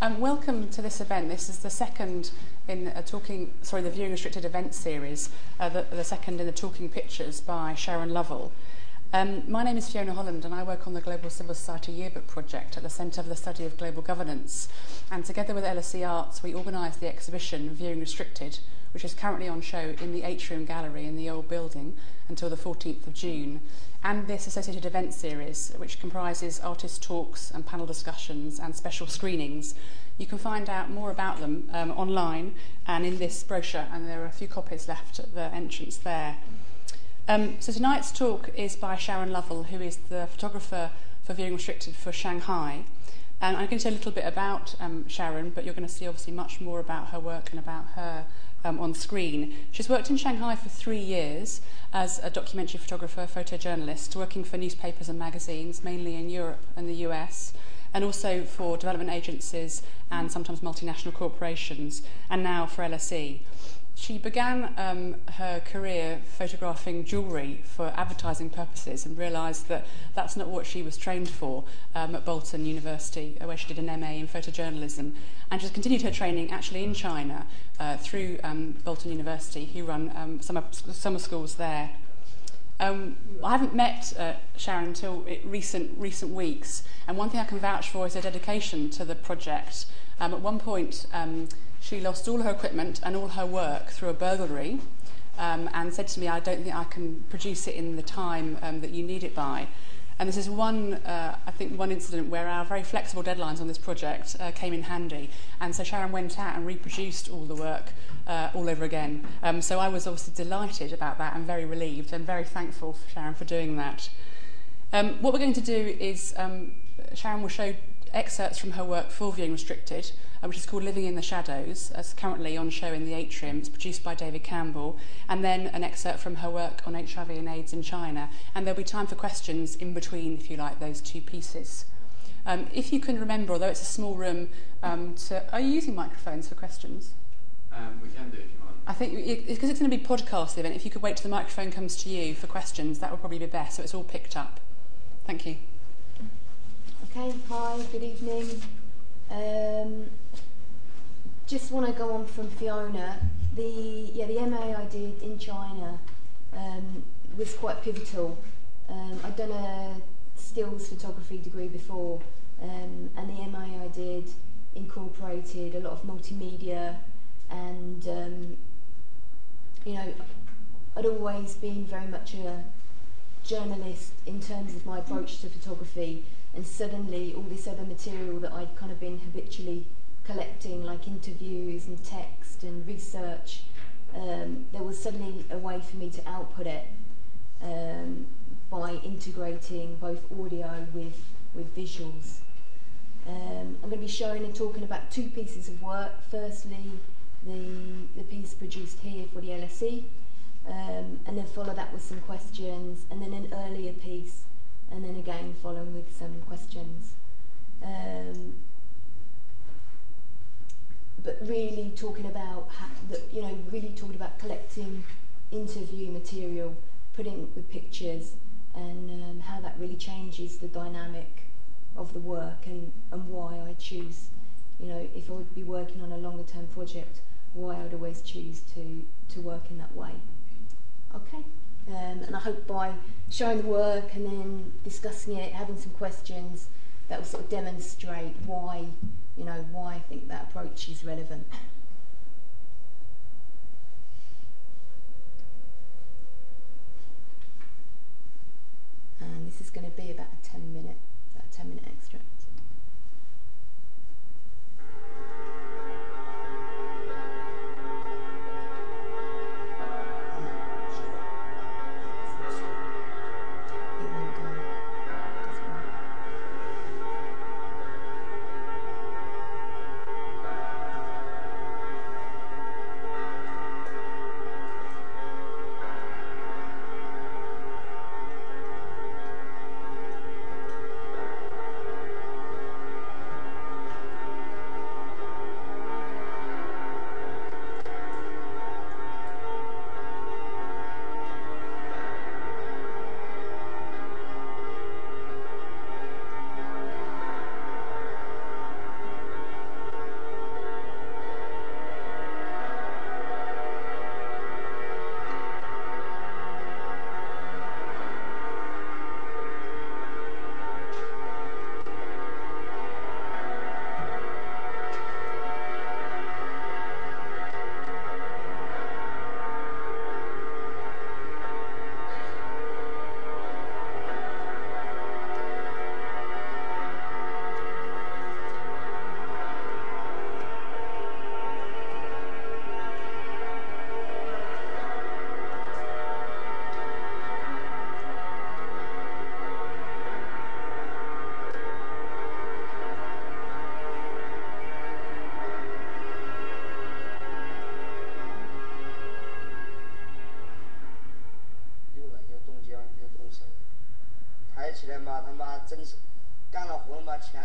Um, welcome to this event. This is the second in a talking, sorry, the viewing restricted event series, uh, the, the second in the talking pictures by Sharon Lovell. Um, my name is Fiona Holland and I work on the Global Civil Society Yearbook Project at the Centre for the Study of Global Governance. And together with LSE Arts, we organised the exhibition Viewing Restricted, which is currently on show in the Atrium Gallery in the old building until the 14th of June. And this associated event series, which comprises artist talks and panel discussions and special screenings. You can find out more about them um, online and in this brochure, and there are a few copies left at the entrance there. Um, so tonight's talk is by Sharron Lovell, who is the photographer for Viewing Restricted for Shanghai. And I'm going to tell a little bit about um, Sharron, but you're going to see obviously much more about her work and about her um, on screen. She's worked in Shanghai for three years as a documentary photographer, photojournalist, working for newspapers and magazines, mainly in Europe and the US, and also for development agencies and sometimes multinational corporations, and now for LSE. She began um, her career photographing jewellery for advertising purposes and realised that that's not what she was trained for um, at Bolton University, where she did an MA in photojournalism. And she's continued her training actually in China uh, through um, Bolton University, who run um, summer, summer schools there. Um, I haven't met uh, Sharron until recent recent weeks, and one thing I can vouch for is her dedication to the project. Um, at one point, um, she lost all her equipment and all her work through a burglary um, and said to me, I don't think I can produce it in the time um, that you need it by. And this is one, uh, I think, one incident where our very flexible deadlines on this project uh, came in handy. And so Sharron went out and reproduced all the work uh, all over again. Um, so I was obviously delighted about that and very relieved and very thankful for Sharron for doing that. Um, what we're going to do is um, Sharron will show excerpts from her work for Viewing Restricted, uh, which is called Living in the Shadows, as currently on show in the Atrium. It's produced by David Campbell, and then an excerpt from her work on HIV and AIDS in China. And there'll be time for questions in between, if you like, those two pieces. Um, if you can remember, although it's a small room, um, to, are you using microphones for questions? Um, we can do if you want. I think because it's going to be podcast event, if you could wait till the microphone comes to you for questions, that would probably be best, so it's all picked up. Thank you. Okay, hi, good evening. Um, just want to go on from Fiona. The yeah, the MA I did in China um, was quite pivotal. Um, I'd done a stills photography degree before, um, and the MA I did incorporated a lot of multimedia, and um, you know, I'd always been very much a journalist in terms of my approach to photography and suddenly all this other material that I'd kind of been habitually collecting, like interviews and text and research, um, there was suddenly a way for me to output it um, by integrating both audio with, with visuals. Um, I'm going to be showing and talking about two pieces of work. Firstly, the, the piece produced here for the LSE, um, and then follow that with some questions, and then an earlier piece and then again following with some questions. Um, but really talking about, the, you know, really talking about collecting interview material, putting with pictures, and um, how that really changes the dynamic of the work and, and why I choose, you know, if I would be working on a longer term project, why I would always choose to, to work in that way. Okay. Um, and I hope by showing the work and then discussing it, having some questions, that will sort of demonstrate why, you know, why I think that approach is relevant. And this is going to be about a 10 minute, about a 10 minute extract.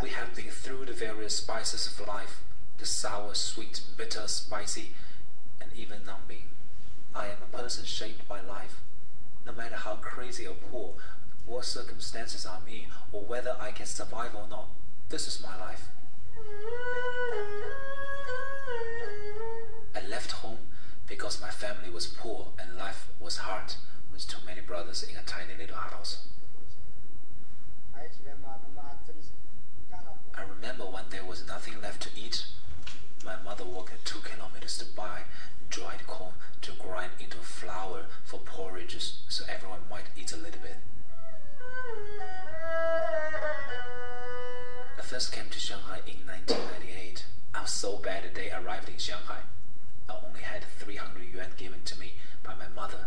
We have been through the various spices of life the sour, sweet, bitter, spicy, and even numbing. I am a person shaped by life. No matter how crazy or poor, what circumstances I'm in, or whether I can survive or not, this is my life. I left home because my family was poor and life was hard with too many brothers in a tiny little house. I remember when there was nothing left to eat, my mother walked two kilometers to buy dried corn to grind into flour for porridges so everyone might eat a little bit. I first came to Shanghai in 1998. I was so bad the day I arrived in Shanghai. I only had 300 yuan given to me by my mother.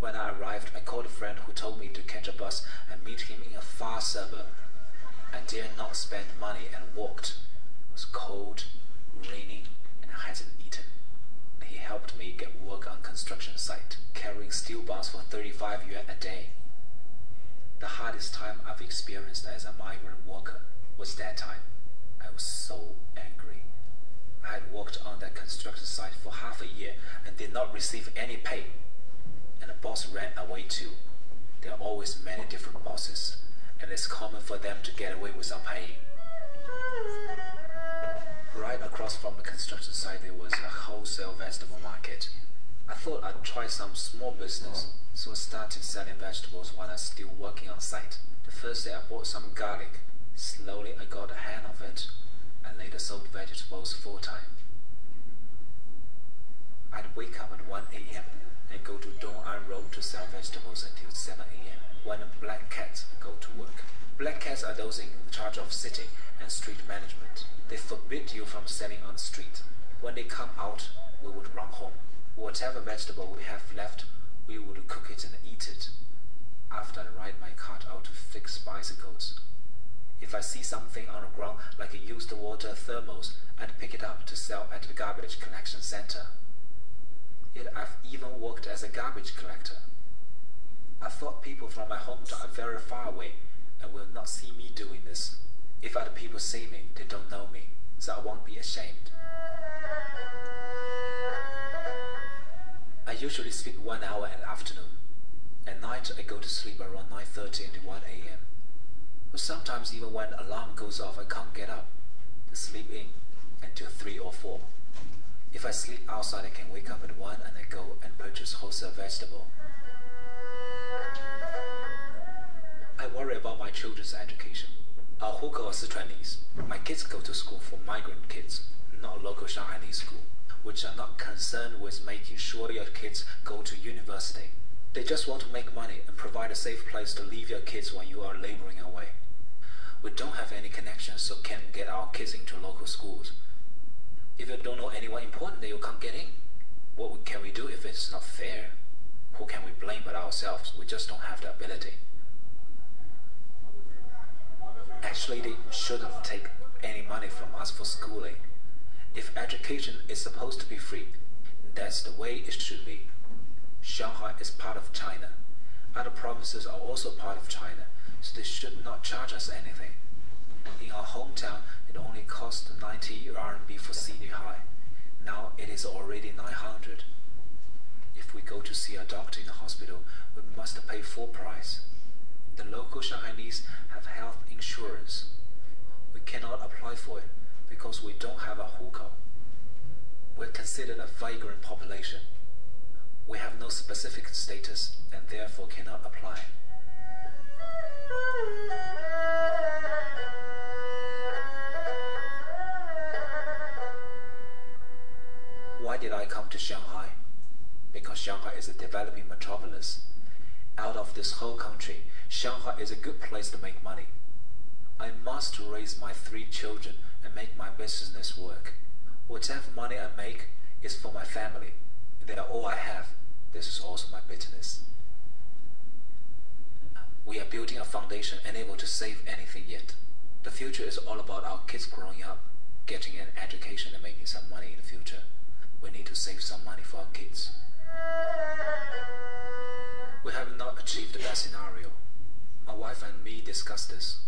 When I arrived, I called a friend who told me to catch a bus and meet him in a far suburb. I dared not spend money and walked. It was cold, raining, and I hadn't eaten. He helped me get work on construction site, carrying steel bars for 35 yuan a day. The hardest time I've experienced as a migrant worker was that time. I was so angry. I had worked on that construction site for half a year and did not receive any pay. And the boss ran away too. There are always many different bosses, and it's common for them to get away without paying. Right across from the construction site, there was a wholesale vegetable market. I thought I'd try some small business, so I started selling vegetables while I was still working on site. The first day I bought some garlic. Slowly I got a hand of it, and later sold vegetables full time. I'd wake up at 1 a.m. and go to Dong An Road to sell vegetables until 7 a.m. when the black cats go to work. Black cats are those in charge of city and street management. They forbid you from selling on the street. When they come out, we would run home. Whatever vegetable we have left, we would cook it and eat it. After I ride my cart out to fix bicycles. If I see something on the ground like used water thermos, I'd pick it up to sell at the garbage collection center. Yet I've even worked as a garbage collector. I thought people from my hometown are very far away and will not see me doing this. If other people see me, they don't know me, so I won't be ashamed. I usually sleep one hour in the afternoon. At night, I go to sleep around 9.30 until 1 a.m. But sometimes even when alarm goes off, I can't get up to sleep in until 3 or 4. If I sleep outside, I can wake up at 1 and I go and purchase wholesale vegetable. I worry about my children's education. Our hukou is Sichuanese. My kids go to school for migrant kids, not local Shanghainese school, which are not concerned with making sure your kids go to university. They just want to make money and provide a safe place to leave your kids when you are laboring away. We don't have any connections, so can't get our kids into local schools. If you don't know anyone important, then you can't get in. What can we do if it's not fair? Who can we blame but ourselves? We just don't have the ability. Actually, they shouldn't take any money from us for schooling. If education is supposed to be free, that's the way it should be. Shanghai is part of China. Other provinces are also part of China, so they should not charge us anything. In our hometown, it only cost 90 RMB for senior high. Now it is already 900. If we go to see a doctor in the hospital, we must pay full price. The local Shanghainese have health insurance. We cannot apply for it because we don't have a hukou. We're considered a vagrant population. We have no specific status and therefore cannot apply. Why did I come to Shanghai? Because Shanghai is a developing metropolis. Out of this whole country, Shanghai is a good place to make money. I must raise my three children and make my business work. Whatever money I make is for my family. They are all I have. This is also my business. We are building a foundation unable to save anything yet. The future is all about our kids growing up, getting an education and making some money in the future. We need to save some money for our kids. We have not achieved the best scenario. My wife and me discussed this.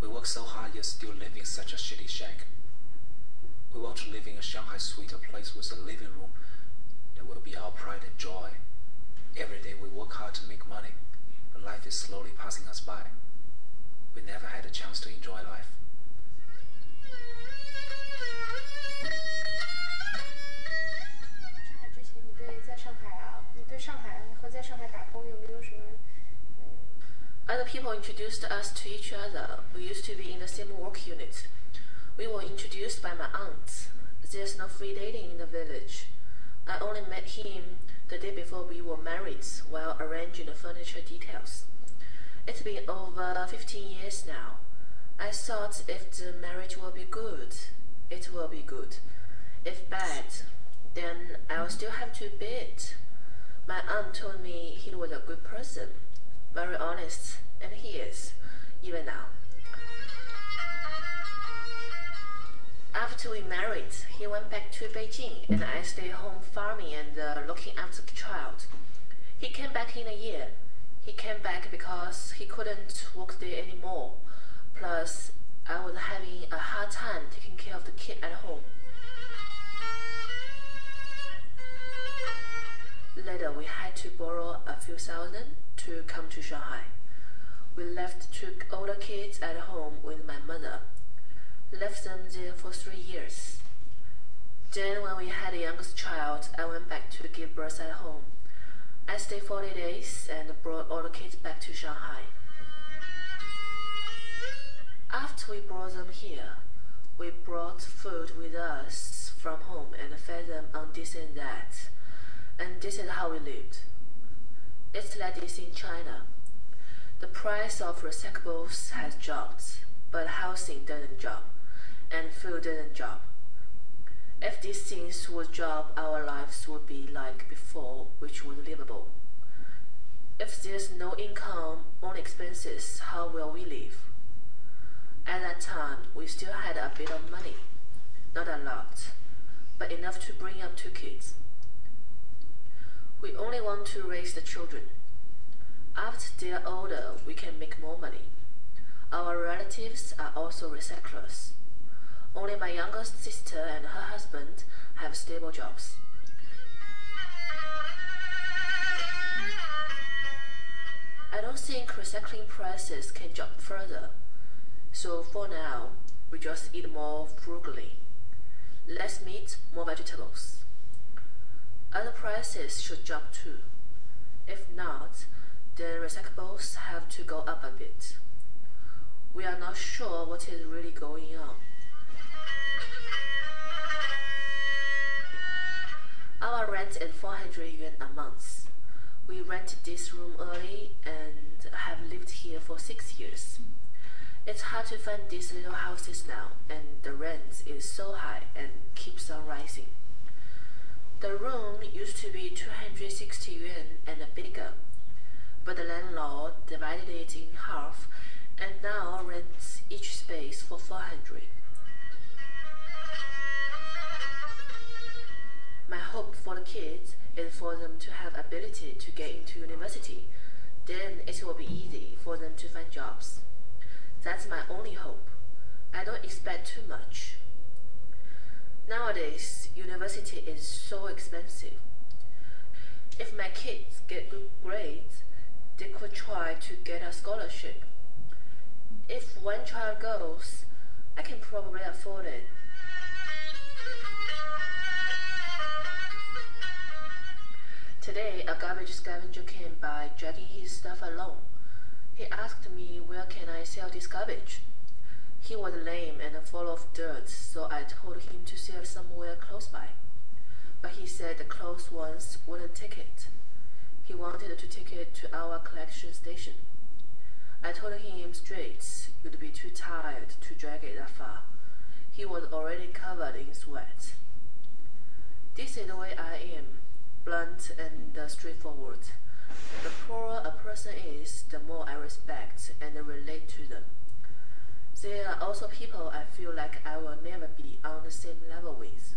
We work so hard yet still live in such a shitty shack. We want to live in a Shanghai suite, a place with a living room that will be our pride and joy. Every day we work hard to make money, but life is slowly passing us by. We never had a chance to enjoy life. 对上海和在上海打工有没有什么？Other people introduced us to each other. We used to be in the same work unit. We were introduced by my aunt. There's no free dating in the village. I only met him the day before we were married while arranging the furniture details. It's been over 15 years now. I thought if the marriage will be good, it will be good. If bad, then I'll still have to bid. My aunt told me he was a good person, very honest, and he is, even now. After we married, he went back to Beijing, and I stayed home farming and uh, looking after the child. He came back in a year. He came back because he couldn't work there anymore. Plus, I was having a hard time taking care of the kid at home. Later, we had to borrow a few thousand to come to Shanghai. We left two older kids at home with my mother. Left them there for three years. Then, when we had a youngest child, I went back to give birth at home. I stayed 40 days and brought all the kids back to Shanghai. After we brought them here, we brought food with us from home and fed them on this and that and this is how we lived. It's like this in China. The price of recyclables has dropped, but housing doesn't drop, and food doesn't drop. If these things would drop, our lives would be like before, which was livable. If there's no income, only expenses, how will we live? At that time, we still had a bit of money. Not a lot, but enough to bring up two kids. We only want to raise the children. After they're older, we can make more money. Our relatives are also recyclers. Only my youngest sister and her husband have stable jobs. I don't think recycling prices can jump further. So for now, we just eat more frugally. Less meat, more vegetables other prices should drop too. If not, the recyclables have to go up a bit. We are not sure what is really going on. Our rent is 400 yuan a month. We rented this room early and have lived here for six years. It's hard to find these little houses now, and the rent is so high and keeps on rising. The room used to be 260 yuan and bigger, but the landlord divided it in half and now rents each space for 400. My hope for the kids is for them to have ability to get into university. Then it will be easy for them to find jobs. That's my only hope. I don't expect too much. Nowadays, university is so expensive. If my kids get good grades, they could try to get a scholarship. If one child goes, I can probably afford it. Today, a garbage scavenger came by dragging his stuff along. He asked me where can I sell this garbage. He was lame and full of dirt, so I told him to sell somewhere close by. But he said the close ones wouldn't take it. He wanted to take it to our collection station. I told him straight you'd be too tired to drag it that far. He was already covered in sweat. This is the way I am, blunt and uh, straightforward. The poorer a person is, the more I respect and relate to them. There are also people I feel like I will never be on the same level with.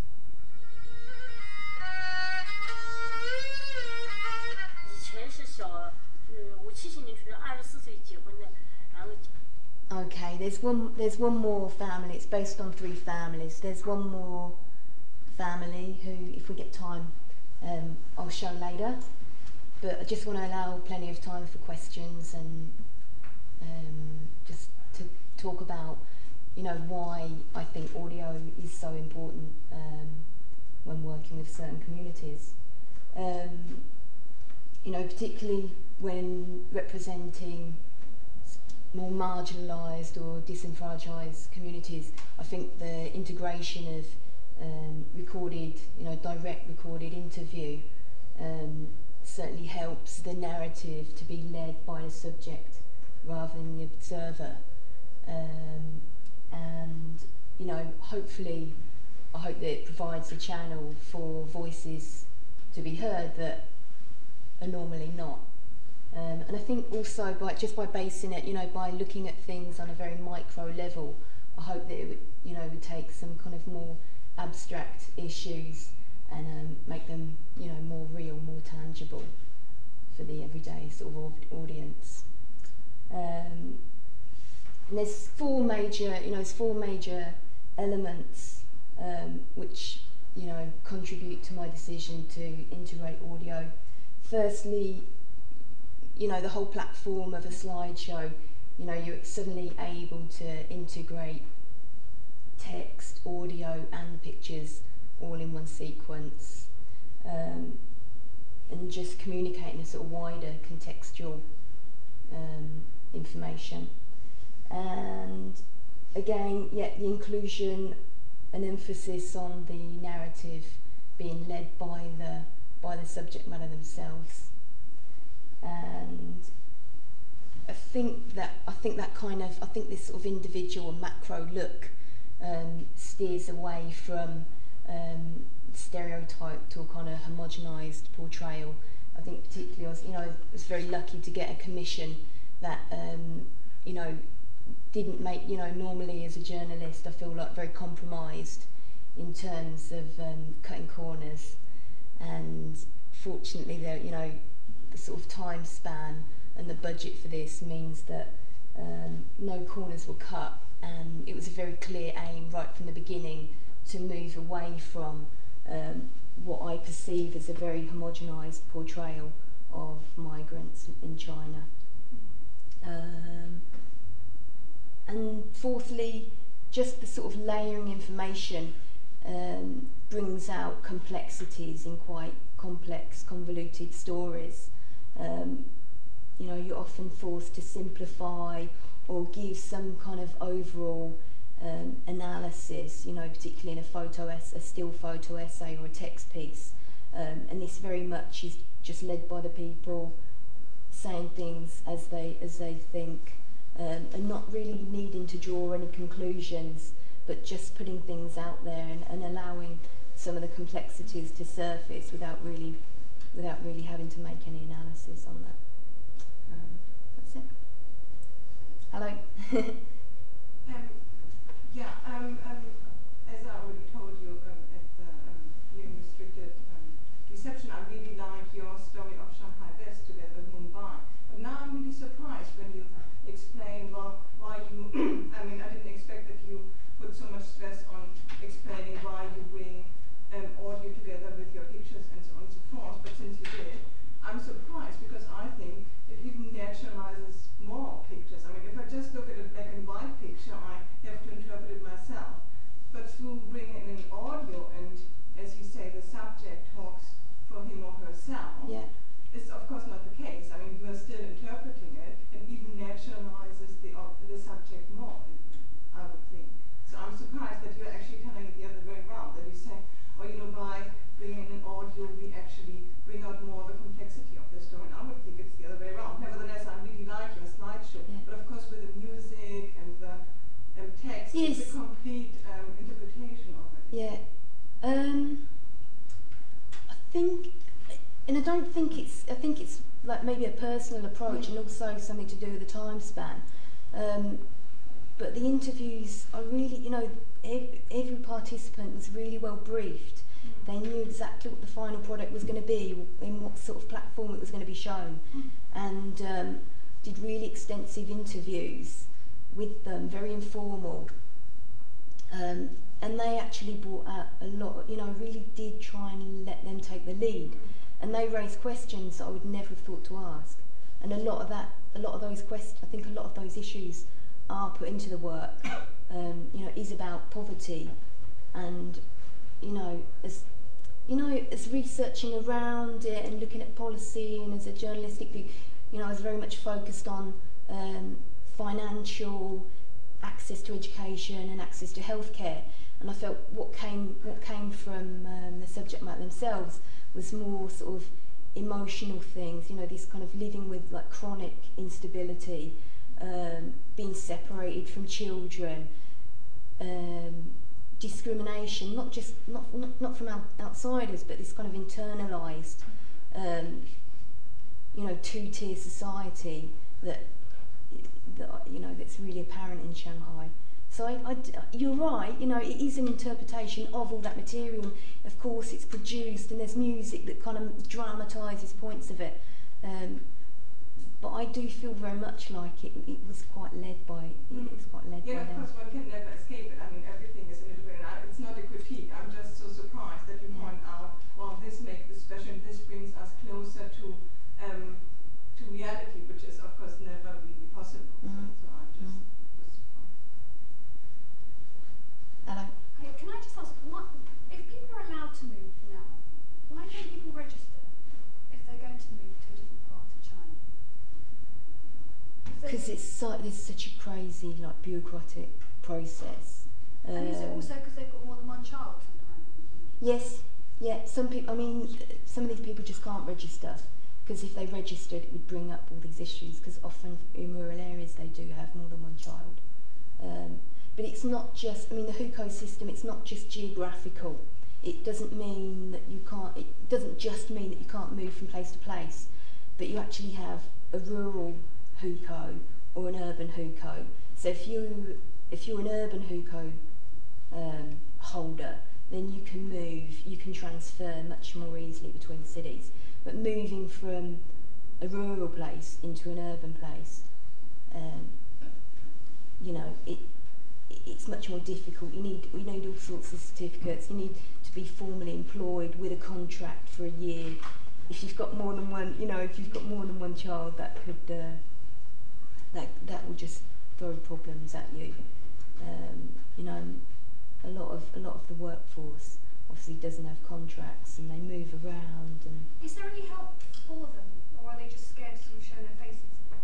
Okay, there's one there's one more family. It's based on three families. There's one more family who, if we get time, um, I'll show later. But I just want to allow plenty of time for questions and um, just to talk about, you know, why I think audio is so important um, when working with certain communities. Um, you know, particularly when representing more marginalised or disenfranchised communities, I think the integration of um, recorded, you know, direct recorded interview um, certainly helps the narrative to be led by the subject rather than the observer. Um, and, you know, hopefully, I hope that it provides a channel for voices to be heard that are normally not. Um, and I think also by just by basing it, you know, by looking at things on a very micro level, I hope that it would, you know, would take some kind of more abstract issues and um, make them, you know, more real, more tangible for the everyday sort of audience. Um, and there's four major, you know, there's four major elements um, which, you know, contribute to my decision to integrate audio. Firstly, you know, the whole platform of a slideshow, you know, you're suddenly able to integrate text, audio, and pictures all in one sequence, um, and just communicating a sort of wider contextual um, information. And again, yet the inclusion and emphasis on the narrative being led by the by the subject matter themselves. And I think that I think that kind of I think this sort of individual macro look um, steers away from um, stereotyped or kind of homogenized portrayal. I think particularly I was, you know, I was very lucky to get a commission that, um, you know, didn't make, you know, normally as a journalist I feel like very compromised in terms of um, cutting corners and fortunately there, you know, the sort of time span and the budget for this means that um, no corners were cut and it was a very clear aim right from the beginning to move away from um, what I perceive as a very homogenised portrayal of migrants in China. Um, and fourthly, just the sort of layering information um, brings out complexities in quite complex, convoluted stories. Um, you know, you're often forced to simplify or give some kind of overall um, analysis, you know, particularly in a photo, a still photo essay or a text piece. Um, and this very much is just led by the people saying things as they as they think, um, and not really needing to draw any conclusions, but just putting things out there and, and allowing some of the complexities to surface without really without really having to make any analysis on that. Um, that's it. Hello. um, yeah, um, um, as I already told you um, at the um, viewing restricted um, reception, I really like your story of Shanghai West together with Mumbai. But now I'm really surprised when you explain well, why you, I mean, I didn't expect that you put so much stress on explaining why you bring um, audio together with your pictures and so on and so forth. But since you did, I'm surprised because I think it even naturalizes more pictures. I mean, if I just look at a black and white picture, I have to interpret it myself. But through bringing in audio and, as you say, the subject talks for him or herself, yeah. it's of course not the case. I mean, you are still interpreting it and even naturalizes the, uh, the subject more, I would think. So I'm surprised that you're actually telling it the other way around, that you say, oh, you know, by bringing in audio, we actually bring out more of the complexity of the story. And I would think it's the other way around. Nevertheless, I really like your slideshow. Yeah. But of course, with the music and the um, text, Yes. it's a complete um, interpretation of it. Yeah. Um, I think, and I don't think it's. I think it's like maybe a personal approach, and also something to do with the time span. Um, but the interviews are really, you know, ev- every participant was really well briefed. They knew exactly what the final product was going to be, in what sort of platform it was going to be shown, and um, did really extensive interviews with them, very informal. Um, and they actually brought out a lot, you know, really did try and let them take the lead. And they raise questions that I would never have thought to ask. And a lot of that, a lot of those questions, I think a lot of those issues are put into the work. Um, you know, is about poverty, and you know, as you know, as researching around it and looking at policy, and as a journalistic view, you know, I was very much focused on um, financial access to education and access to healthcare. And I felt what came what came from um, the subject matter themselves was more sort of emotional things. You know, this kind of living with like chronic instability, um, being separated from children, um, discrimination, not just not not, not from out, outsiders, but this kind of internalized, um, you know, two-tier society that that you know that's really apparent in Shanghai. So I, I, you're right. You know, it is an interpretation of all that material. Of course, it's produced and there's music that kind of dramatises points of it. Um, but I do feel very much like it, it was quite led by. Mm. It was quite led yeah, by. Yeah, of course, one can never escape it. I mean, everything is a little bit. It's not a critique. I'm just so surprised that you yeah. point out, well, this makes this special. This brings us closer to um, to reality, which is of course never really possible. Mm. So, so I'm just, mm. just Hello. Hey, can I just ask, what if people are allowed to move now? Why don't people register if they're going to move to a different part of China? Because it's so, it's such a crazy, like bureaucratic process. And is it also because they've got more than one child sometimes? Yes, yeah. Some people, I mean, some of these people just can't register because if they registered, it would bring up all these issues. Because often in rural areas, they do have more than one child. Um, but it's not just. I mean, the hukou system. It's not just geographical. It doesn't mean that you can't. It doesn't just mean that you can't move from place to place, but you actually have a rural hukou or an urban hukou. So if you if you're an urban hukou um, holder, then you can move, you can transfer much more easily between cities. But moving from a rural place into an urban place, um, you know, it, it's much more difficult. You need, you need all sorts of certificates. You need to be formally employed with a contract for a year. If you've got more than one, you know, if you've got more than one child, that could, uh, that that will just throw problems at you. Um, you know, a lot of a lot of the workforce obviously doesn't have contracts and they move around and Is there any help for them, or are they just scared to show their faces in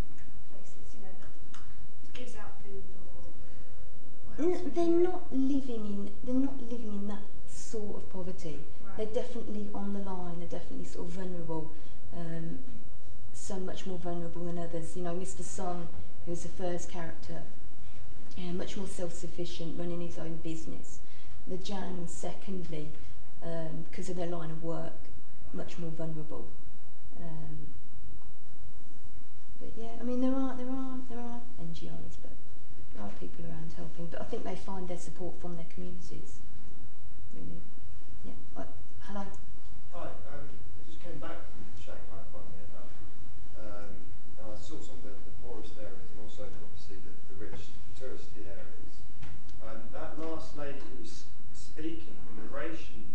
places, you know, that gives out food or? or helps N- with they're not living in they're not living in that sort of poverty. Right. They're definitely on the line. They're definitely sort of vulnerable. Um, so much more vulnerable than others. You know, Mr. Song, who's the first character, much more self-sufficient, running his own business. The Zhang, secondly, because of their line of work, much more vulnerable. Um, but yeah, I mean there are there are there are NGOs, but there are people around helping. But I think they find their support from their communities. Really, yeah. Hello. Hi, um, I just came back from Shanghai, funnily enough. Um, and I saw some of the, the poorest areas and also obviously the, the rich touristy areas. Um, that last lady who was speaking, the narration,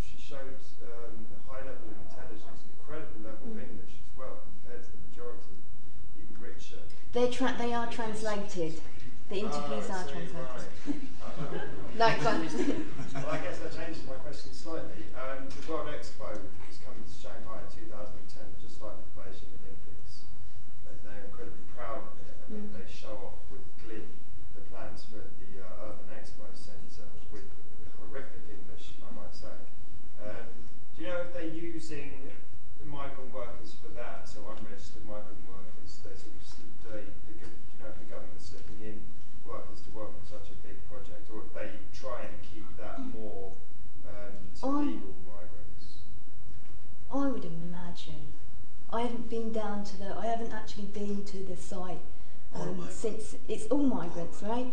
she showed um, a high level of intelligence, an incredible level of Mm. English as well, compared to the majority, even richer. They tra- they are translated. The interviews are see, translated. Right. No, go on. well, I guess that changes my question slightly. Um, the World Expo is coming to Shanghai in 2010, just like the Beijing Olympics. They're incredibly proud of it. I mean, Mm. they show off with glee the plans for the uh, Urban Expo Centre with horrific English, I might say. Um, do you know if they're using the migrant workers for that, so unregistered migrant workers? They sort of, do, they, the go- do you know if the government's slipping in workers to work on such a big project, or if they try and keep that more um, to I- legal migrants? I would imagine. I haven't been down to the. I haven't actually been to the site um, since. It's all migrants, right?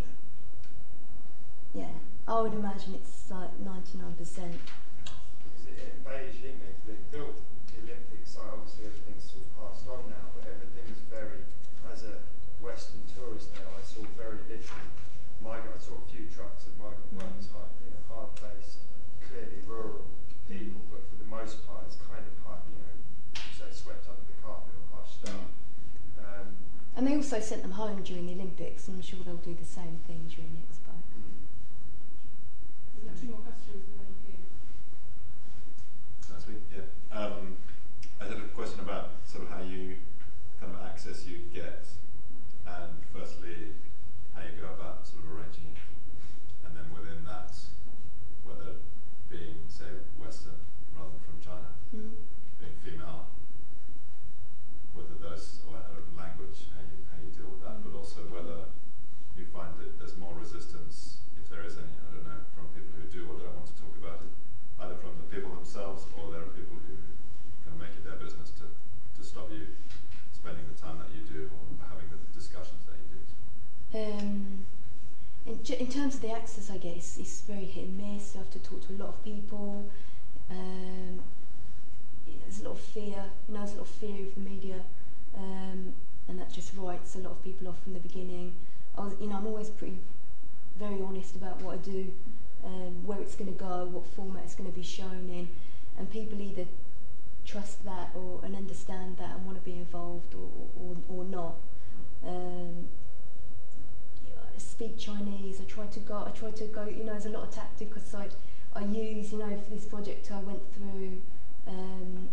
Yeah. I would imagine it's like ninety-nine percent. Because it, in Beijing, they, they built the Olympic site, obviously everything's sort of passed on now, but everything's very, as a Western tourists now, I saw very little migrant. I saw a few trucks of migrant workers, hard, you know, hard-based, clearly rural people, but for the most part, it's kind of hard, you know, you say swept under the carpet or hushed up. Um, And they also sent them home during the Olympics, and I'm sure they'll do the same thing during the Expo. We have two more questions and then here. Last yeah. Um, I had a question about sort of how you kind of access you get, and firstly, how you go about sort of arranging it, and then within that, whether being say Western rather than from China, Mm. being female, whether those or uh, language, how you how you deal with that, but also whether you find that there's more resistance, if there is any, I don't know, from people who do or don't want to talk about it, either from the people themselves or there are people who can make it their business to, to stop you spending the time that you do or having the discussions that you do. Um, in, ju- in terms of the access, I guess it's very hit and miss. I have to talk to a lot of people. Um, there's a lot of fear. You know, there's a lot of fear of the media, um, and that just writes a lot of people off from the beginning. I was, you know, I'm always pretty very honest about what I do, um, where it's going to go, what format it's going to be shown in, and people either trust that or and understand that and want to be involved or or, or not. Um, speak Chinese. I tried to go. I tried to go. You know, there's a lot of tactics side I use. You know, for this project, I went through um,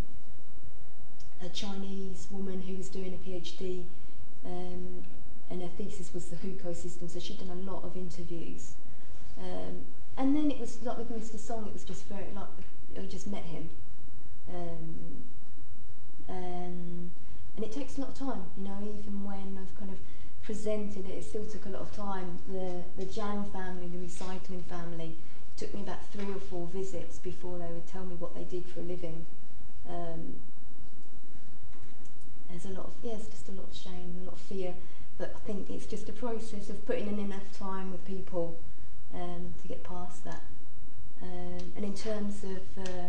a Chinese woman who was doing a PhD, um, and her thesis was the Hukou system. So she'd done a lot of interviews, um, and then it was like with Mr. Song. It was just very like I just met him, um, and it takes a lot of time. You know, even when I've kind of presented it, it still took a lot of time. The the Zhang family, the recycling family, took me about three or four visits before they would tell me what they did for a living. Um, there's a lot of yeah, just a lot of shame, a lot of fear. But I think it's just a process of putting in enough time with people um, to get past that. Um, and in terms of uh,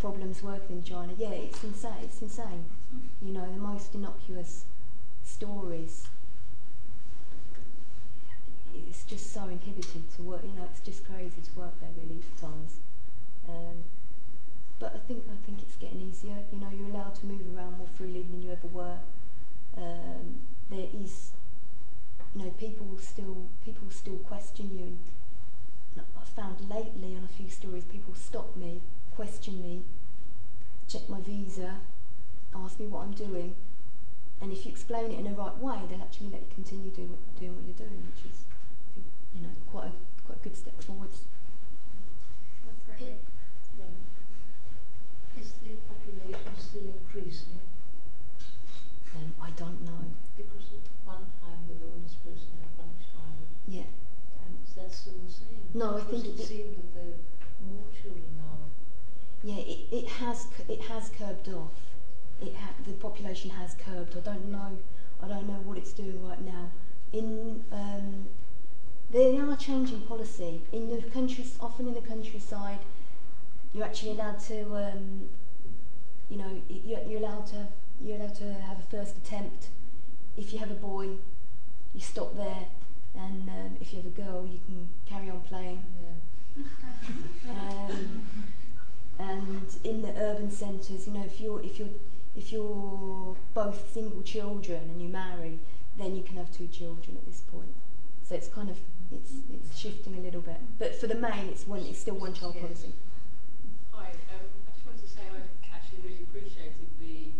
problems working in China, yeah, it's insane. It's insane. You know, the most innocuous stories. It's just so inhibited to work. You know, it's just crazy to work there really at times. Um, but I think I think it's getting easier. You know, you're allowed to move around more freely than you ever were. Um, there is, you know, people still people still question you. And I found lately on a few stories, people stop me, question me, check my visa, ask me what I'm doing, and if you explain it in the right way, they'll actually let you continue doing what, doing what you're doing, which is, you know, quite a quite a good step forwards. That's great. Is the population still increasing? Um, I don't know. Because at one time the world was supposed to have one child, Yeah. and is that still the same? No, I think it it- seemed that there are more children now. Yeah, it, it has cu- it has curbed off. It ha- the population has curbed. I don't know. I don't know what it's doing right now. In um, they are changing policy in the countries. Often in the countryside, you're actually allowed to. Um, you know, you're, you're allowed to. Have, you're allowed to have a first attempt. If you have a boy, you stop there, and um, if you have a girl, you can carry on playing. Yeah. Um, and in the urban centres, you know, if you're if you're if you're both single children and you marry, then you can have two children at this point. So it's kind of it's it's shifting a little bit, but for the main, it's one it's still one child policy. Hi, um, I just wanted to say I actually really appreciated the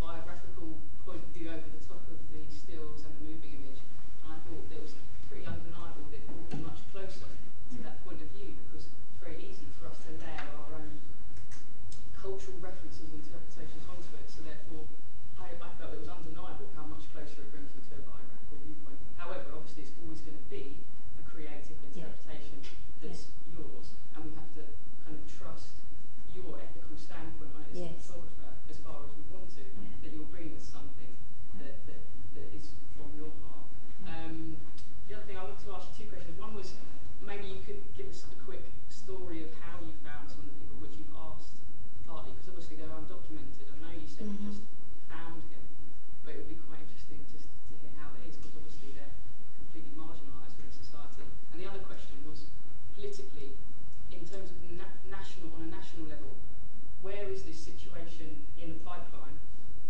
biographical point of view over the top of the stills and the moving image. And I thought it was pretty undeniable that it brought me much closer to that point of view because it's very easy for us to layer our own cultural references and interpretations onto it. So therefore, I, I felt it was undeniable how much closer it brings me to a biographical viewpoint. However, obviously, it's always going to be a creative Yeah. interpretation that's yours, and we have to kind of trust your ethical standpoint on it as Yes. a photographer as national on a national level, where is this situation in the pipeline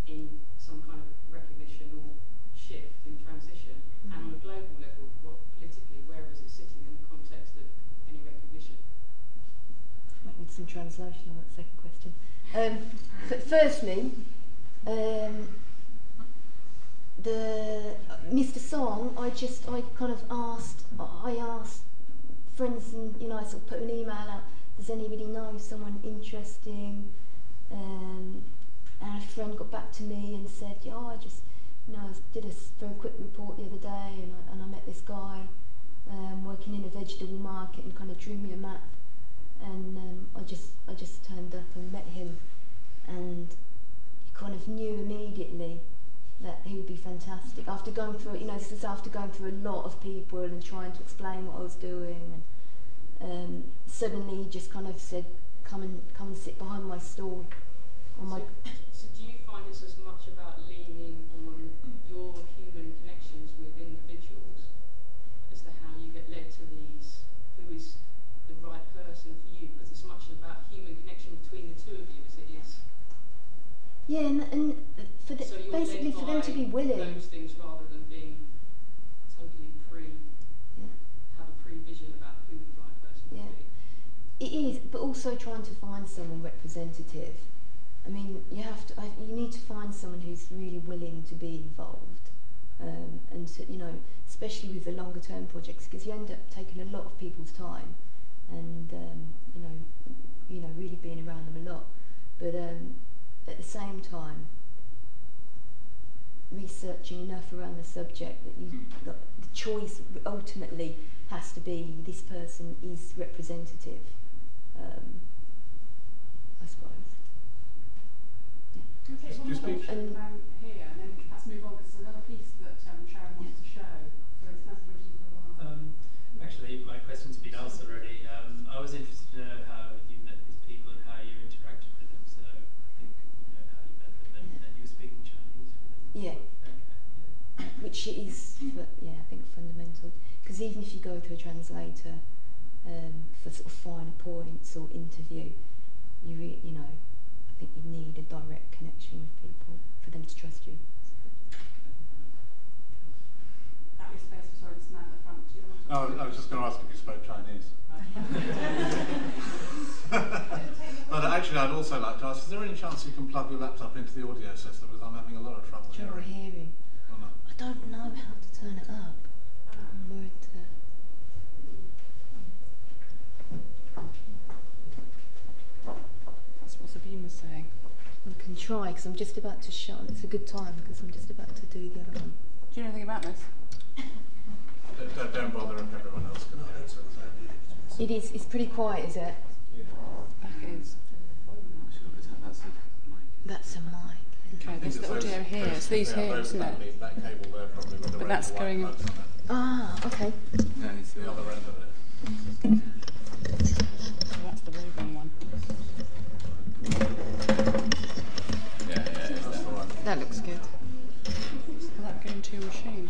in some kind of recognition or shift in transition? Mm-hmm. And on a global level, what politically, where is it sitting in the context of any recognition? Might need some translation on that second question. Um, f- firstly, um, the Mr. Song, I just I kind of asked I asked friends and you know I sort of put an email out. Does anybody know someone interesting? Um, and a friend got back to me and said, yeah, I just you know I did a very quick report the other day and I, and I met this guy um, working in a vegetable market and kind of drew me a map and um, I just I just turned up and met him and he kind of knew immediately that he would be fantastic. After going through, you know, this is after going through a lot of people and trying to explain what I was doing, and um, suddenly he just kind of said, "Come and come and sit behind my stall." On my so, so do you find it's as much about leaning on your human connections with individuals as to how you get led to these? Who is the right person for you? Because it's much about human connection between the two of you. Yeah, and, and for the, so basically for them to be willing. Those things rather than being totally pre. Yeah. Have a pre-vision about who the right person yeah. be. It is, but also trying to find someone representative. I mean, you have to. I, you need to find someone who's really willing to be involved, um, and to, you know, especially with the longer term projects, because you end up taking a lot of people's time, and um, you know, you know, really being around them a lot. But um, at the same time, researching enough around the subject that you hmm. the choice ultimately has to be this person is representative. Um, I suppose. Yeah. Can we take one more and, um, here and then let's move on because there's another piece that um, Sharron wants yeah. to show. So it's nice waiting for a while. Um, actually, my question's been asked already. Um, I was interested to know how Yeah. Which is, for, yeah, I think fundamental. Because even if you go to a translator um, for sort of finer points or interview, you re- you know, I think you need a direct connection with people for them to trust you. That was space for sorry, this man at the front. Do you want to oh, I was just going to ask if you spoke Chinese. but actually, I'd also like to ask: Is there any chance you can plug your laptop into the audio system? Because I'm having a lot of trouble trouble hearing. hearing. No. I don't know how to turn it up. I'm worried to. That's what Sabine was saying. I can try because I'm just about to shut. It's a good time because I'm just about to do the other one. Do you know anything about this? don't, don't bother if everyone else can hear it. It is. It's pretty quiet, is it? Yeah. It is. That's a mic. Okay, there's the audio here. It's these here, isn't it? That cable there probably with the But that's going. Ah, okay. No, it's the other end of it. So that's the roving one. Yeah, yeah, yeah. That's the one. That looks good. Is that going to your machine?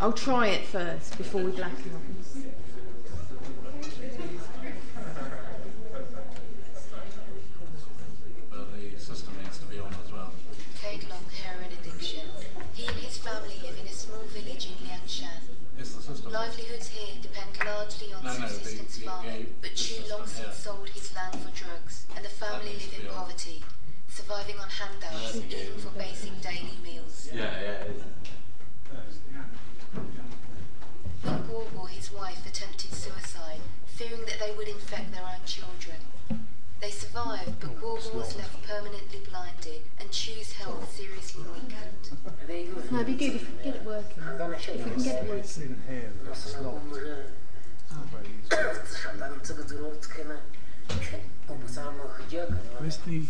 I'll try it first before we blacken off. Well, the system needs to be on as well. Long heroin addiction. He and his family live in a small village in Liangshan. Is the system? Livelihoods here depend largely on no, subsistence no, the, farming, but Chu long since sold his land for drugs, and the family live in poverty, surviving on handouts, even for basic daily meals. Yeah, yeah. In Guoguo, his wife attempted suicide, fearing that they would infect their own children. They survived, but Guoguo was left permanently blinded and Chu's health seriously weakened. No, it'd be good if we can get it working. If we can get it working. Where's the...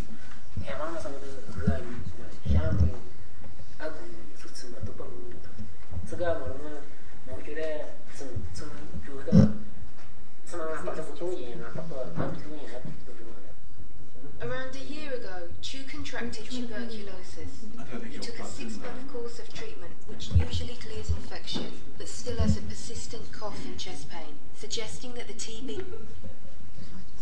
Around a year ago, Chu contracted tuberculosis. He took a six-month course of treatment, which usually clears infection, but still has a persistent cough and chest pain, suggesting that the TB.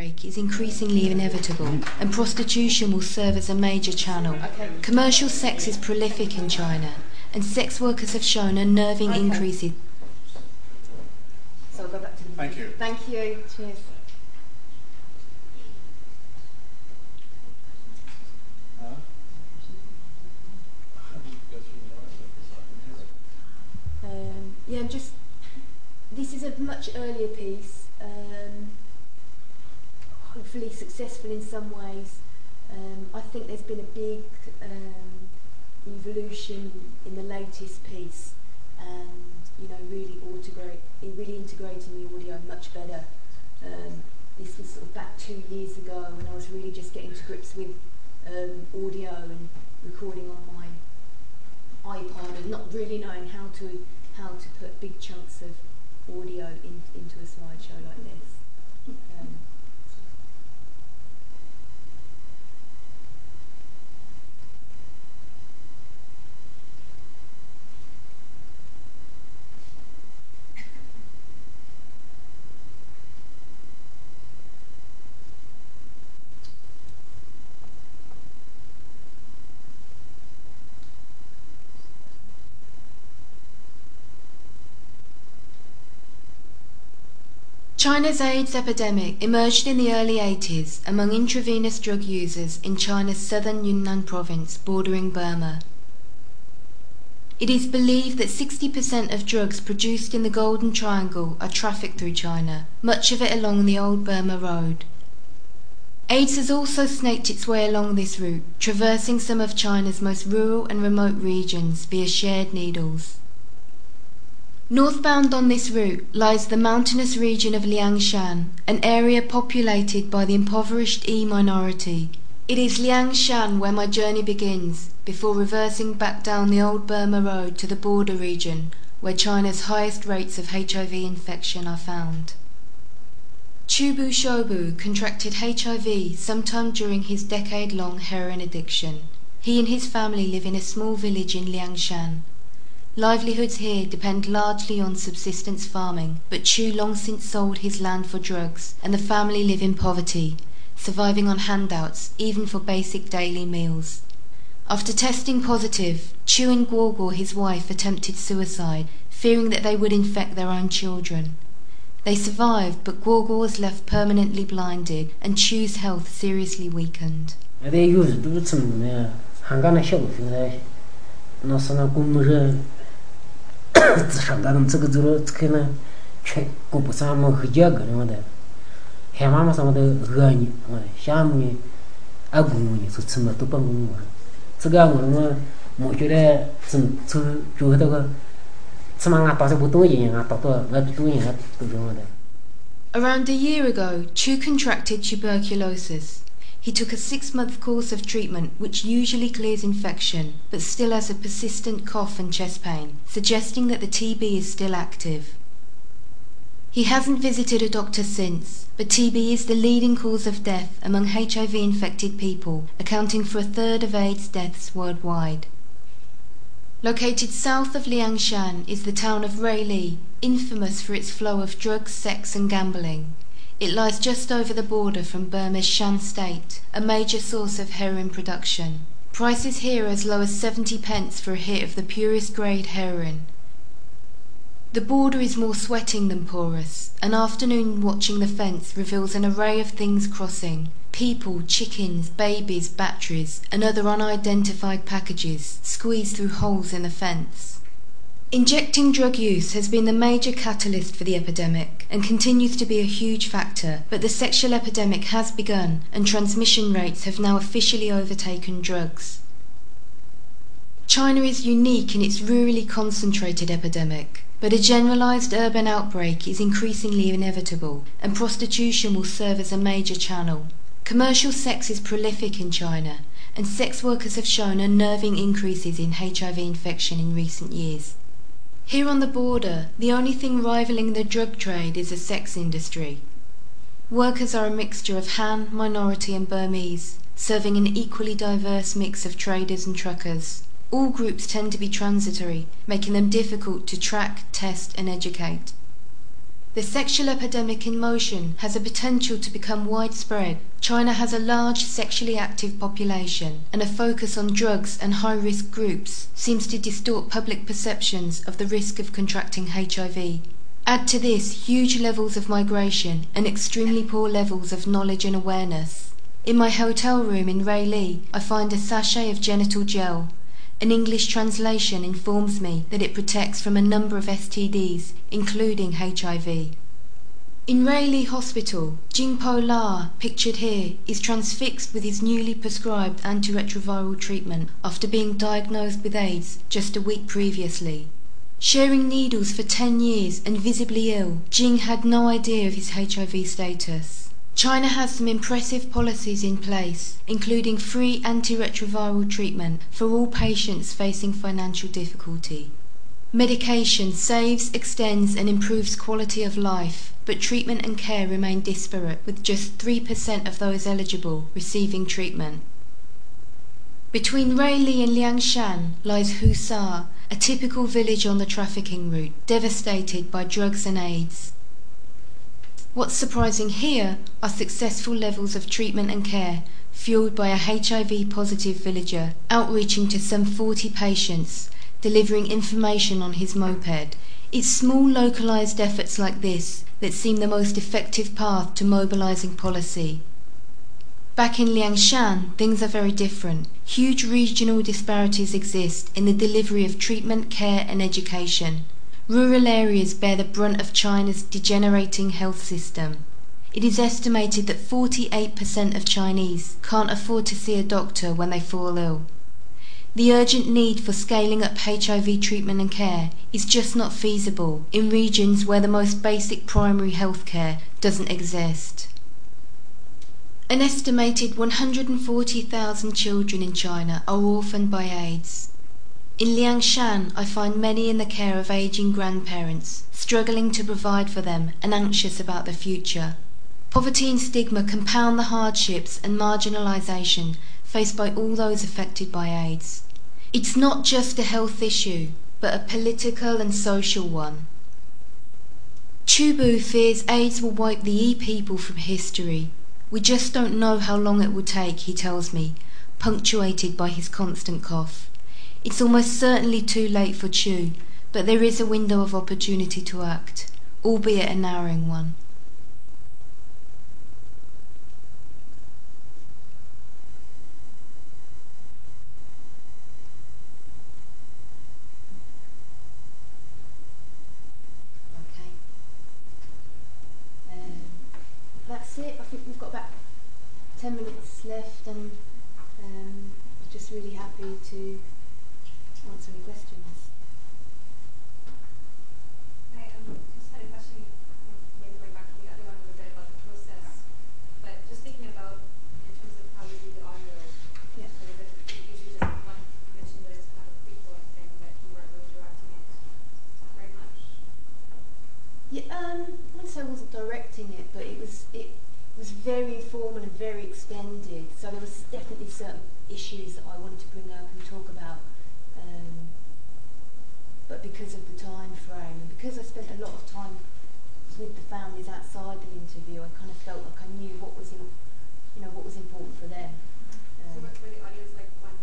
outbreak is increasingly inevitable, and prostitution will serve as a major channel. Commercial sex is prolific in China, and sex workers have shown unnerving Okay. increases. So I'll go back to the Thank you. Thank you. Cheers. Um, yeah, I'm just. This is a much earlier piece. Um, hopefully successful in some ways. Um, I think there's been a big um, evolution in the latest piece, and you know, really integrate, really integrating the audio much better. Um, this back two years ago when I was really just getting to grips with um, audio and recording on my iPod and not really knowing how to how to put big chunks of audio in, into a slideshow like this. Um, China's AIDS epidemic emerged in the early 80s among intravenous drug users in China's southern Yunnan province bordering Burma. It is believed that 60% of drugs produced in the Golden Triangle are trafficked through China, much of it along the old Burma Road. AIDS has also snaked its way along this route, traversing some of China's most rural and remote regions via shared needles. Northbound on this route lies the mountainous region of Liangshan, an area populated by the impoverished E minority. It is Liangshan where my journey begins, before reversing back down the old Burma Road to the border region, where China's highest rates of HIV infection are found. Chubu Shobu contracted HIV sometime during his decade long heroin addiction. He and his family live in a small village in Liangshan. Livelihoods here depend largely on subsistence farming, but Chu long since sold his land for drugs, and the family live in poverty, surviving on handouts even for basic daily meals. After testing positive, Chu and Guoguo, his wife, attempted suicide, fearing that they would infect their own children. They survived, but Guoguo was left permanently blinded and Chu's health seriously weakened. 自杀的，这个走了，这个呢，却顾不上么和结果什么的，喊妈妈什么的讹你，嗯，想你，二公公你，说吃么都不公公了。这个我们我觉得从从就这个，起码俺打算不动一样，俺打算俺不动一样，都什么的。Around a year ago, two contracted tuberculosis. He took a six month course of treatment, which usually clears infection, but still has a persistent cough and chest pain, suggesting that the TB is still active. He hasn't visited a doctor since, but TB is the leading cause of death among HIV infected people, accounting for a third of AIDS deaths worldwide. Located south of Liangshan is the town of Ruili, infamous for its flow of drugs, sex, and gambling. It lies just over the border from Burma's Shan state, a major source of heroin production. Prices here as low as 70 pence for a hit of the purest grade heroin. The border is more sweating than porous. An afternoon watching the fence reveals an array of things crossing people, chickens, babies, batteries, and other unidentified packages squeezed through holes in the fence. Injecting drug use has been the major catalyst for the epidemic and continues to be a huge factor, but the sexual epidemic has begun and transmission rates have now officially overtaken drugs. China is unique in its rurally concentrated epidemic, but a generalized urban outbreak is increasingly inevitable, and prostitution will serve as a major channel. Commercial sex is prolific in China, and sex workers have shown unnerving increases in HIV infection in recent years. Here on the border, the only thing rivaling the drug trade is the sex industry. Workers are a mixture of Han, minority, and Burmese, serving an equally diverse mix of traders and truckers. All groups tend to be transitory, making them difficult to track, test, and educate. The sexual epidemic in motion has a potential to become widespread. China has a large sexually active population, and a focus on drugs and high risk groups seems to distort public perceptions of the risk of contracting HIV. Add to this huge levels of migration and extremely poor levels of knowledge and awareness. In my hotel room in Ruili, I find a sachet of genital gel an English translation informs me that it protects from a number of STDs, including HIV. In Ruili Hospital, Jingpo La, pictured here, is transfixed with his newly prescribed antiretroviral treatment after being diagnosed with AIDS just a week previously. Sharing needles for 10 years and visibly ill, Jing had no idea of his HIV status. China has some impressive policies in place, including free antiretroviral treatment for all patients facing financial difficulty. Medication saves, extends, and improves quality of life, but treatment and care remain disparate, with just 3% of those eligible receiving treatment. Between Ruili and Liangshan lies Husa, a typical village on the trafficking route, devastated by drugs and AIDS. What's surprising here are successful levels of treatment and care fueled by a HIV positive villager outreaching to some 40 patients, delivering information on his moped. It's small localized efforts like this that seem the most effective path to mobilizing policy. Back in Liangshan, things are very different. Huge regional disparities exist in the delivery of treatment, care, and education. Rural areas bear the brunt of China's degenerating health system. It is estimated that 48% of Chinese can't afford to see a doctor when they fall ill. The urgent need for scaling up HIV treatment and care is just not feasible in regions where the most basic primary health care doesn't exist. An estimated 140,000 children in China are orphaned by AIDS. In Liangshan, I find many in the care of aging grandparents, struggling to provide for them and anxious about the future. Poverty and stigma compound the hardships and marginalisation faced by all those affected by AIDS. It's not just a health issue, but a political and social one. Chubu fears AIDS will wipe the E people from history. We just don't know how long it will take, he tells me, punctuated by his constant cough. It's almost certainly too late for Chu, but there is a window of opportunity to act, albeit a narrowing one. was it was very informal and very extended. So there was definitely certain issues that I wanted to bring up and talk about. Um, but because of the time frame, and because I spent a lot of time with the families outside the interview, I kind of felt like I knew what was in, you know, what was important for them. Um, so were the audience like when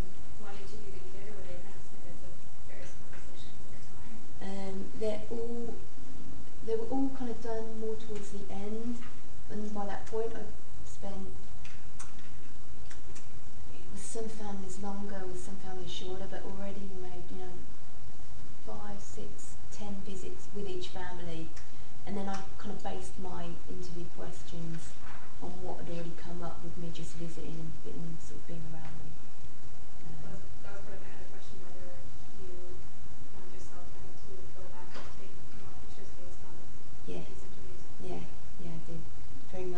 one interview that you or were they kind of various conversations at the time? Um, they're all they were all kind of done more towards the end and by that point I spent with some families longer, with some families shorter, but already made, you know, five, six, ten visits with each family. And then I kind of based my interview questions on what had already come up with me just visiting and sort of being around them.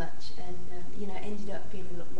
Much, and um, you know, ended up being a lot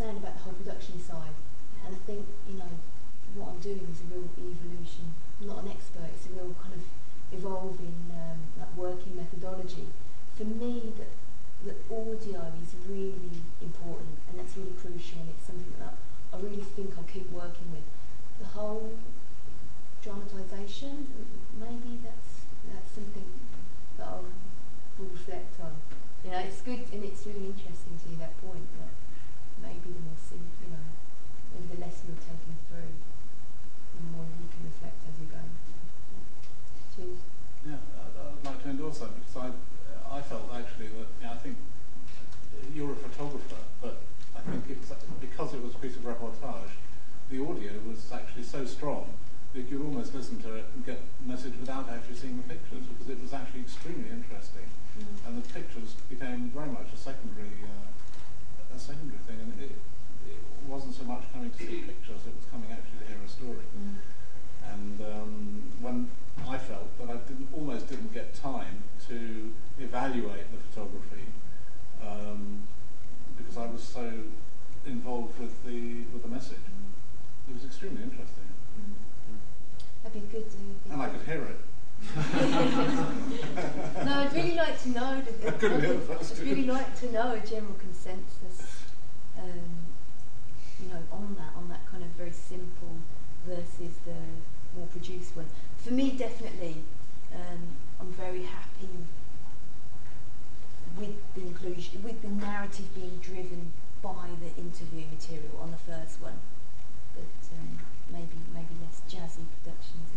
know exactly what you're saying about the whole production side, and I think you know what I'm doing is a real evolution. I'm not an expert. It's a real kind of evolving um, like working methodology. For me, the the audio is really important, and that's really crucial, and it's something that I really think I'll keep working with. The whole dramatisation, maybe that's that's something that I'll reflect on. You know, it's good and it's really interesting to hear that point that maybe the more sim you know, maybe the less you're taking through, the more you can reflect as you go. Cheers. Yeah, I'd, I'd like to endorse that because I, I felt actually that you know, I think you're a photographer, but I think it was, because it was a piece of reportage, the audio was actually so strong that you almost listen to it and get the message without actually seeing the pictures because it was actually extremely interesting, and the pictures became very much a secondary, uh, a secondary thing, and it, it wasn't so much coming to see pictures; it was coming actually to hear a story. And um, when I felt that I didn't, almost didn't get time to evaluate the photography um, because I was so involved with the with the message. It was extremely interesting, That'd be good to. and I could hear it. no, I'd really like to know. The, I couldn't hear the first I'd really like to know a general consensus, um, you know, on that, on that kind of very simple versus the more produced one. For me, definitely, um, I'm very happy with the inclusion, with the narrative being driven by the interview material on the first one, but um, maybe maybe less jazzy productions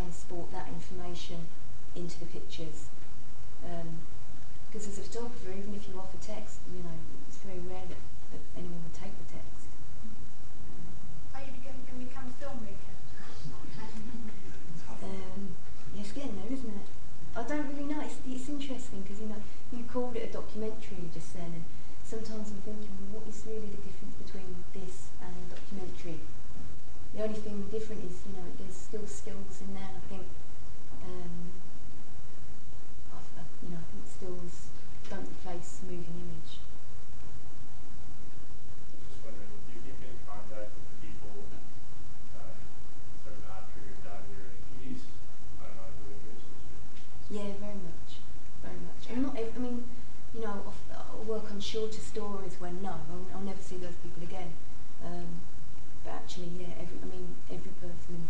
transport that information into the pictures. Because um, as a photographer, even if you offer text, you know, it's very rare that, that anyone would take the text. Are you going to become a filmmaker? um, yes, getting there, isn't it? I don't really know. It's, it's interesting because, you know, you called it a documentary just then, and sometimes I'm thinking, well, what is really the difference between this and a documentary? The only thing different is, you know, there's still skills in there. I think, um, I, I, you know, I think skills don't replace moving image. Yeah, very much, very much. And not, I mean, you know, I'll uh, work on shorter stories when no, I'll, I'll never see those people again. Um, but actually, yeah, every, I mean, every person. in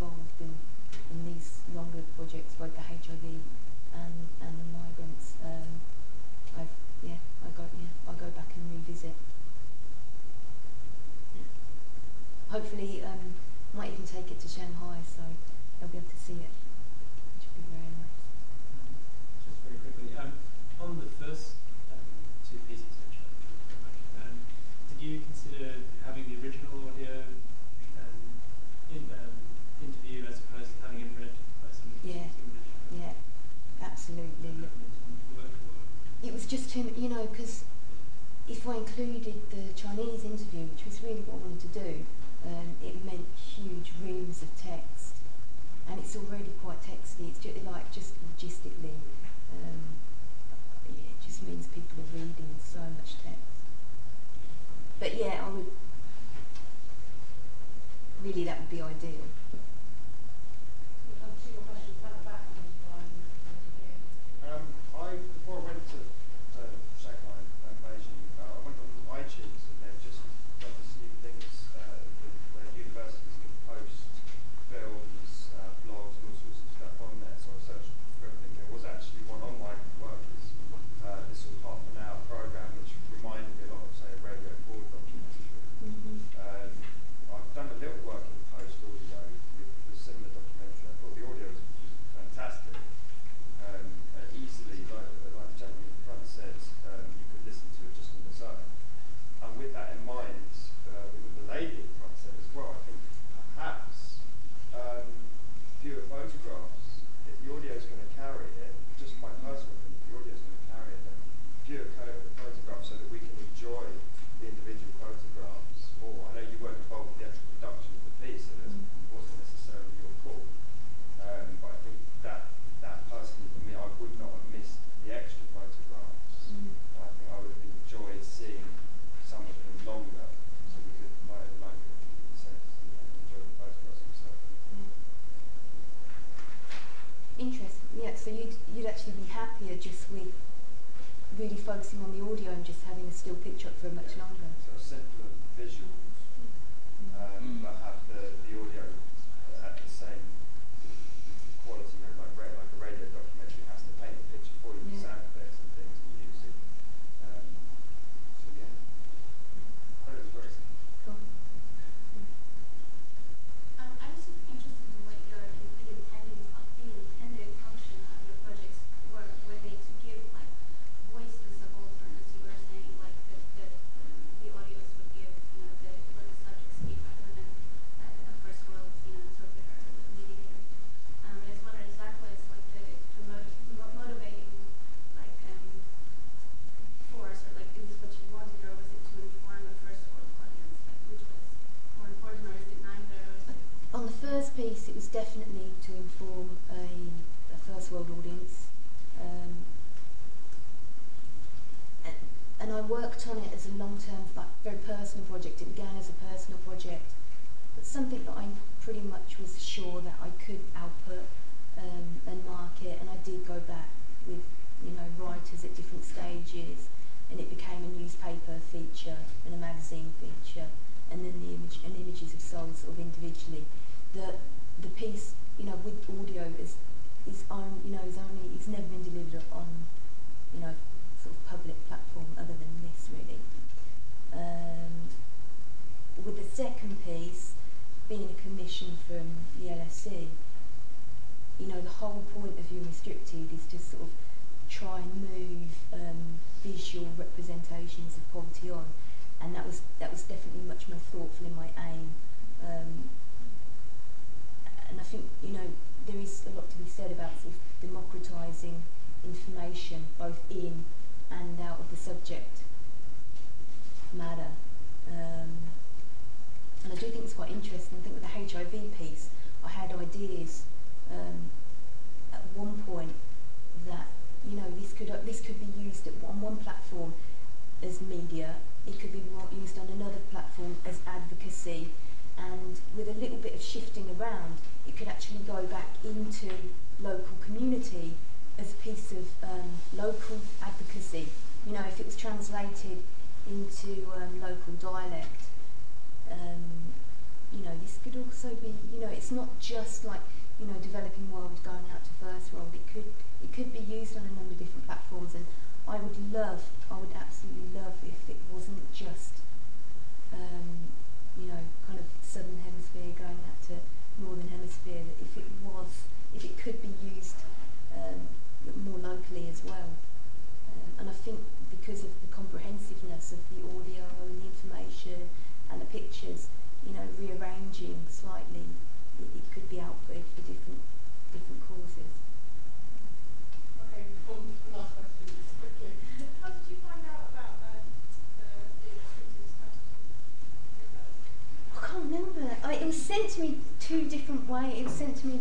I included the Chinese interview, which was really what I wanted to do, um, it meant huge reams of text, and it's already quite texty. It's just, like just logistically, um, yeah, it just means people are reading so much text. But yeah, I would really that would be ideal. Long-term, like very personal project. It began as a personal project, but something that I pretty much was sure that I could output um, and market. And I did go back with you know writers at different stages, and it became a newspaper feature and a magazine feature, and then the image and images of souls sort of individually. The the piece you know with audio is is on you know is only it's never been delivered on you know sort of public platform other than this really. Um, with the second piece being a commission from the LSE, you know the whole point of Viewing Restricted is to sort of try and move um, visual representations of poverty on, and that was that was definitely much more thoughtful in my aim. Um, and I think you know there is a lot to be said about sort of democratising information both in and out of the subject matter. Um, and I do think it's quite interesting. I think with the HIV piece, I had ideas um, at one point that you know this could this could be used on one platform as media. It could be used on another platform as advocacy, and with a little bit of shifting around, it could actually go back into local community as a piece of um, local advocacy. You know, if it was translated into um, local dialect, um, you know, this could also be, you know, it's not just like, you know, developing world going out to first world. It could, it could be used on a number of different platforms, and I would love, I would absolutely love if it wasn't just, um, you know, kind of southern hemisphere going out to northern hemisphere. That if it was, if it could be used um, more locally as well. Um, and I think because of the comprehensiveness of the audio and the information and the pictures, you know, rearranging slightly, it, it could be output for different different causes. Okay, one last question, just quickly. How did you find out about uh, the I can't remember. I, it was sent to me two different ways. It was sent to me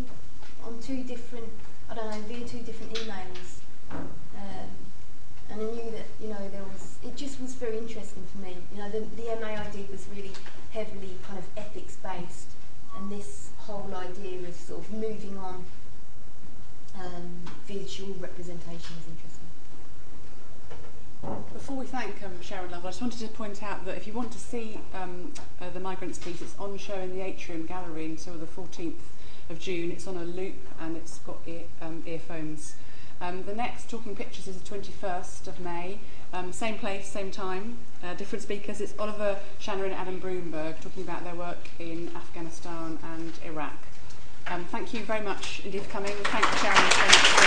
on two different I don't know, via two different emails. Um, and I knew that, you know, there was, it just was very interesting for me. You know, the, the MA I did was really heavily kind of ethics based, and this whole idea of sort of moving on um, visual representation was interesting. Before we thank um, Sharron Lovell, I just wanted to point out that if you want to see um, uh, the Migrants piece, it's on show in the Atrium Gallery until the 14th of June. It's on a loop and it's got ear, um, earphones. Um, the next Talking Pictures is the 21st of May. Um, same place, same time, uh, different speakers. It's Oliver Chanarin and Adam Broomberg talking about their work in Afghanistan and Iraq. Um, thank you very much indeed for coming. Thank you, Sharron.